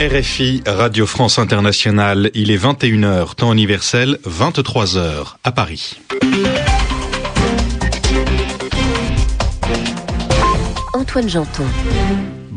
RFI, Radio France Internationale, il est 21h, temps universel, 23h à Paris. Antoine Janton.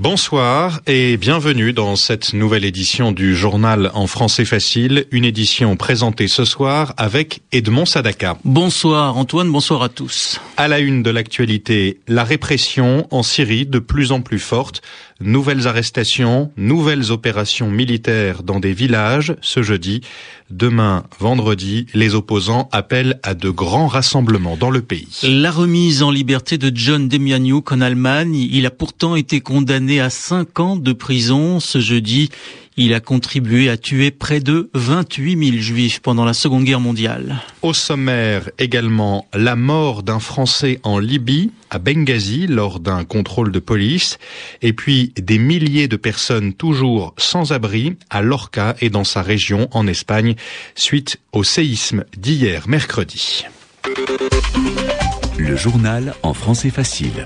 Bonsoir et bienvenue dans cette nouvelle édition du journal en français facile, une édition présentée ce soir avec Edmond Sadaka. Bonsoir Antoine, bonsoir à tous. À la une de l'actualité, la répression en Syrie de plus en plus forte Nouvelles arrestations, nouvelles opérations militaires dans des villages ce jeudi. Demain, vendredi, les opposants appellent à de grands rassemblements dans le pays. La remise en liberté de John Demjanjuk en Allemagne, il a pourtant été condamné à cinq ans de prison ce jeudi. Il a contribué à tuer près de 28 000 juifs pendant la Seconde Guerre mondiale. Au sommaire également la mort d'un Français en Libye, à Benghazi, lors d'un contrôle de police, et puis des milliers de personnes toujours sans abri à Lorca et dans sa région en Espagne, suite au séisme d'hier mercredi. Le journal en français facile.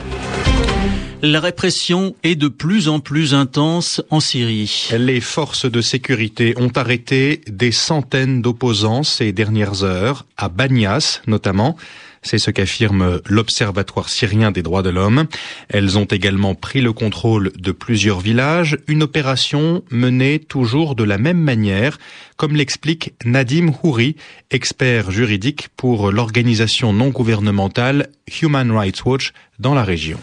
La répression est de plus en plus intense en Syrie. Les forces de sécurité ont arrêté des centaines d'opposants ces dernières heures, à Banyas notamment. C'est ce qu'affirme l'Observatoire syrien des droits de l'homme. Elles ont également pris le contrôle de plusieurs villages, une opération menée toujours de la même manière, comme l'explique Nadim Houri, expert juridique pour l'organisation non gouvernementale Human Rights Watch dans la région.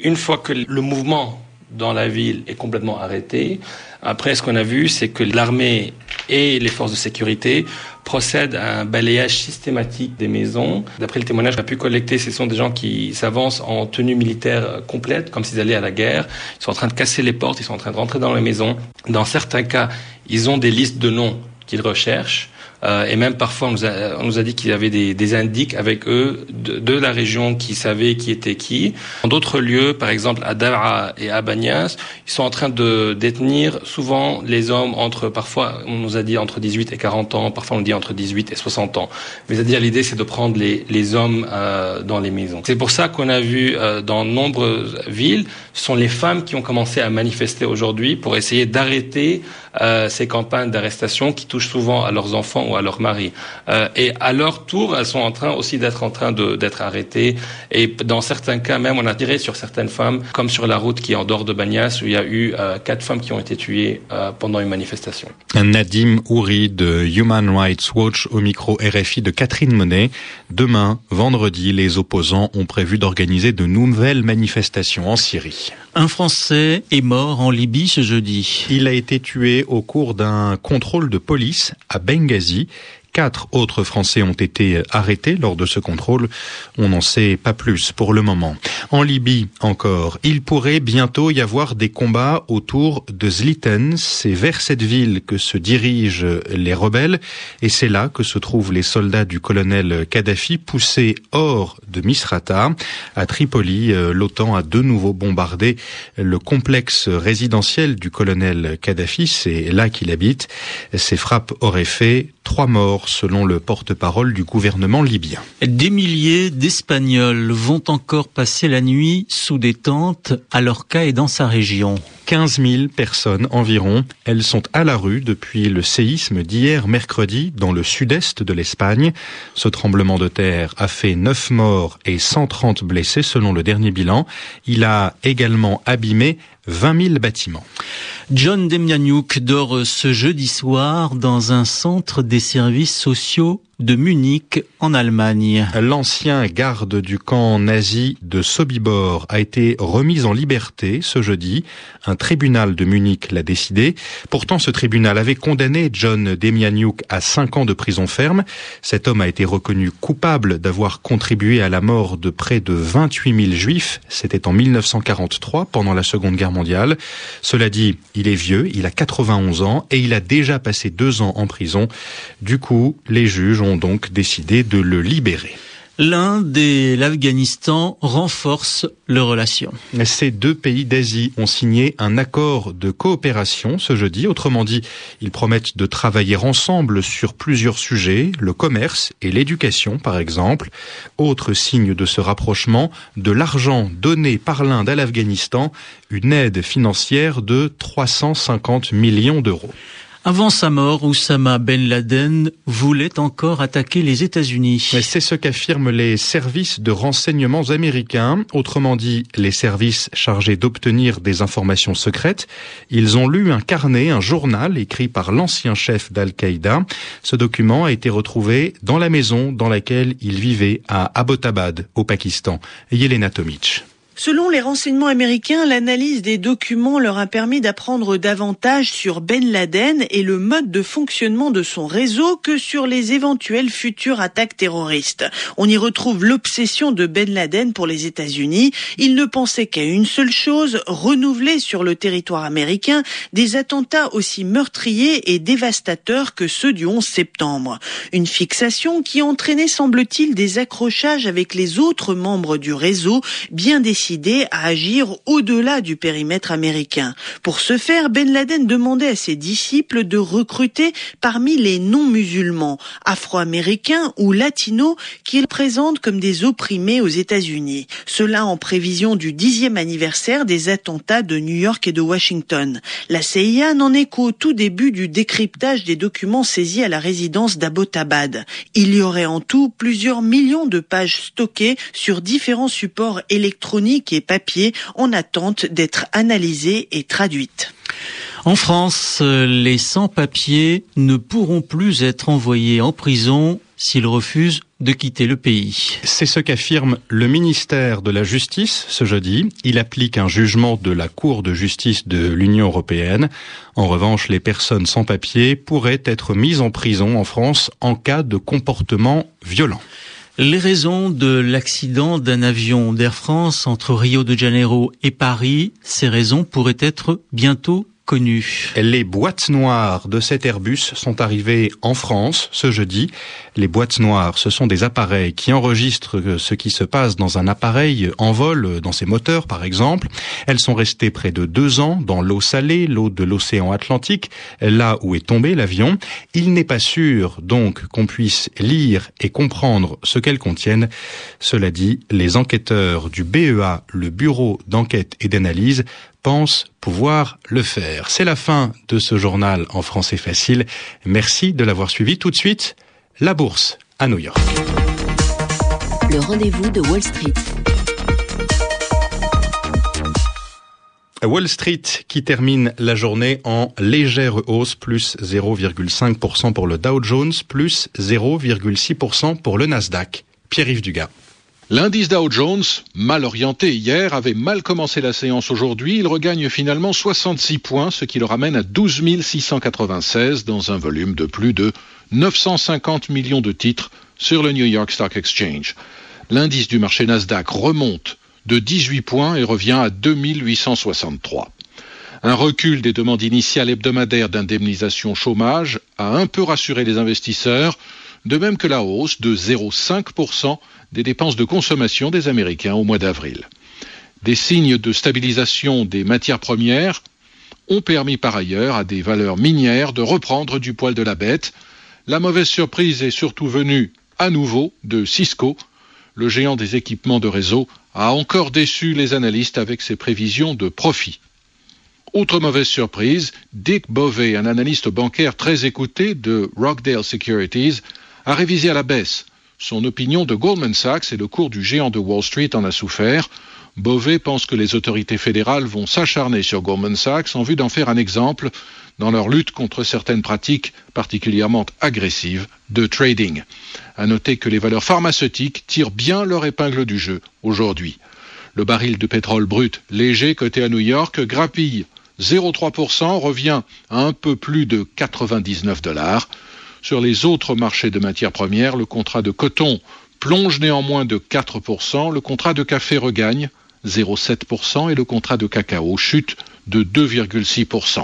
Une fois que le mouvement dans la ville est complètement arrêté, après ce qu'on a vu, c'est que l'armée et les forces de sécurité procèdent à un balayage systématique des maisons. D'après le témoignage qu'on a pu collecter, ce sont des gens qui s'avancent en tenue militaire complète, comme s'ils allaient à la guerre. Ils sont en train de casser les portes, ils sont en train de rentrer dans les maisons. Dans certains cas, ils ont des listes de noms qu'ils recherchent. Euh, et même parfois, on nous a, dit qu'il y avait des, indices avec eux de, la région qui savaient qui était qui. Dans d'autres lieux, par exemple à Dara et à Banyas, ils sont en train de détenir souvent les hommes entre, parfois, on nous a dit entre 18 et 40 ans, parfois on dit entre 18 et 60 ans. Mais c'est-à-dire l'idée, c'est de prendre les, les hommes euh, dans les maisons. C'est pour ça qu'on a vu euh, dans nombreuses villes, ce sont les femmes qui ont commencé à manifester aujourd'hui pour essayer d'arrêter ces campagnes d'arrestation qui touchent souvent à leurs enfants ou à leur mari. Euh, et à leur tour, elles sont en train aussi d'être en train d'être arrêtées. Et dans certains cas même, on a tiré sur certaines femmes, comme sur la route qui est en dehors de Bagnas, où il y a eu euh, quatre femmes qui ont été tuées euh, pendant une manifestation. Nadim Ouri de Human Rights Watch au micro RFI de Catherine Monet. Demain, vendredi, les opposants ont prévu d'organiser de nouvelles manifestations en Syrie. Un Français est mort en Libye ce jeudi. Il a été tué au cours d'un contrôle de police à Benghazi. Quatre autres Français ont été arrêtés lors de ce contrôle. On n'en sait pas plus pour le moment. En Libye encore, il pourrait bientôt y avoir des combats autour de Zliten. C'est vers cette ville que se dirigent les rebelles et c'est là que se trouvent les soldats du colonel Kadhafi poussés hors de Misrata. À Tripoli, l'OTAN a de nouveau bombardé le complexe résidentiel du colonel Kadhafi. C'est là qu'il habite. Ces frappes auraient fait trois morts selon le porte-parole du gouvernement libyen. Des milliers d'Espagnols vont encore passer la nuit sous des tentes à Lorca et dans sa région. 15 000 personnes environ. Elles sont à la rue depuis le séisme d'hier mercredi dans le sud-est de l'Espagne. Ce tremblement de terre a fait 9 morts et 130 blessés selon le dernier bilan. Il a également abîmé 20 000 bâtiments. John Demjanjuk dort ce jeudi soir dans un centre des services sociaux de Munich en Allemagne. L'ancien garde du camp nazi de Sobibor a été remis en liberté ce jeudi. Un tribunal de Munich l'a décidé. Pourtant, ce tribunal avait condamné John Demjanjuk à cinq ans de prison ferme. Cet homme a été reconnu coupable d'avoir contribué à la mort de près de 28 000 juifs. C'était en 1943, pendant la Seconde Guerre mondiale. Cela dit, il est vieux, il a 91 ans et il a déjà passé deux ans en prison. Du coup, les juges ont donc décidé de le libérer. L'Inde et l'Afghanistan renforcent leurs relations. Ces deux pays d'Asie ont signé un accord de coopération ce jeudi. Autrement dit, ils promettent de travailler ensemble sur plusieurs sujets, le commerce et l'éducation par exemple. Autre signe de ce rapprochement, de l'argent donné par l'Inde à l'Afghanistan, une aide financière de 350 millions d'euros. Avant sa mort, Oussama Ben Laden voulait encore attaquer les États-Unis. C'est ce qu'affirment les services de renseignements américains, autrement dit les services chargés d'obtenir des informations secrètes. Ils ont lu un carnet, un journal écrit par l'ancien chef d'Al-Qaïda. Ce document a été retrouvé dans la maison dans laquelle il vivait à Abbottabad, au Pakistan. Yelena Tomic. Selon les renseignements américains, l'analyse des documents leur a permis d'apprendre davantage sur Ben Laden et le mode de fonctionnement de son réseau que sur les éventuelles futures attaques terroristes. On y retrouve l'obsession de Ben Laden pour les États-Unis. Il ne pensait qu'à une seule chose, renouveler sur le territoire américain des attentats aussi meurtriers et dévastateurs que ceux du 11 septembre. Une fixation qui entraînait, semble-t-il, des accrochages avec les autres membres du réseau, bien décidés à agir au-delà du périmètre américain. Pour ce faire, Ben Laden demandait à ses disciples de recruter parmi les non-musulmans, afro-américains ou latinos qu'il présente comme des opprimés aux États-Unis. Cela en prévision du dixième anniversaire des attentats de New York et de Washington. La CIA n'en est qu'au tout début du décryptage des documents saisis à la résidence d'Abbottabad. Il y aurait en tout plusieurs millions de pages stockées sur différents supports électroniques et papier en attente d'être analysées et traduites. En France, les sans-papiers ne pourront plus être envoyés en prison s'ils refusent de quitter le pays. C'est ce qu'affirme le ministère de la Justice ce jeudi. Il applique un jugement de la Cour de justice de l'Union européenne. En revanche, les personnes sans papier pourraient être mises en prison en France en cas de comportement violent. Les raisons de l'accident d'un avion d'Air France entre Rio de Janeiro et Paris, ces raisons pourraient être bientôt les boîtes noires de cet Airbus sont arrivées en France ce jeudi. Les boîtes noires, ce sont des appareils qui enregistrent ce qui se passe dans un appareil en vol, dans ses moteurs par exemple. Elles sont restées près de deux ans dans l'eau salée, l'eau de l'océan Atlantique, là où est tombé l'avion. Il n'est pas sûr donc qu'on puisse lire et comprendre ce qu'elles contiennent. Cela dit, les enquêteurs du BEA, le Bureau d'enquête et d'analyse, pense pouvoir le faire. C'est la fin de ce journal en français facile. Merci de l'avoir suivi. Tout de suite, la bourse à New York. Le rendez-vous de Wall Street. Wall Street qui termine la journée en légère hausse, plus 0,5% pour le Dow Jones, plus 0,6% pour le Nasdaq. Pierre-Yves Dugas. L'indice Dow Jones, mal orienté hier, avait mal commencé la séance aujourd'hui. Il regagne finalement 66 points, ce qui le ramène à 12 696 dans un volume de plus de 950 millions de titres sur le New York Stock Exchange. L'indice du marché Nasdaq remonte de 18 points et revient à 2863. Un recul des demandes initiales hebdomadaires d'indemnisation chômage a un peu rassuré les investisseurs, de même que la hausse de 0,5% des dépenses de consommation des Américains au mois d'avril. Des signes de stabilisation des matières premières ont permis par ailleurs à des valeurs minières de reprendre du poil de la bête. La mauvaise surprise est surtout venue à nouveau de Cisco. Le géant des équipements de réseau a encore déçu les analystes avec ses prévisions de profit. Autre mauvaise surprise, Dick Bovey, un analyste bancaire très écouté de Rockdale Securities, a révisé à la baisse son opinion de Goldman Sachs et le cours du géant de Wall Street en a souffert. Bové pense que les autorités fédérales vont s'acharner sur Goldman Sachs en vue d'en faire un exemple dans leur lutte contre certaines pratiques particulièrement agressives de trading. À noter que les valeurs pharmaceutiques tirent bien leur épingle du jeu aujourd'hui. Le baril de pétrole brut léger coté à New York grappille 0,3%, revient à un peu plus de 99 dollars. Sur les autres marchés de matières premières, le contrat de coton plonge néanmoins de 4%, le contrat de café regagne 0,7% et le contrat de cacao chute de 2,6%.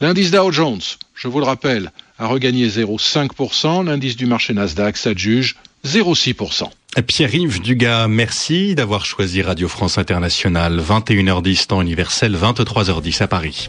L'indice Dow Jones, je vous le rappelle, a regagné 0,5%, l'indice du marché Nasdaq s'adjuge 0,6%. Pierre-Yves Dugas, merci d'avoir choisi Radio France Internationale, 21h10 temps universel, 23h10 à Paris.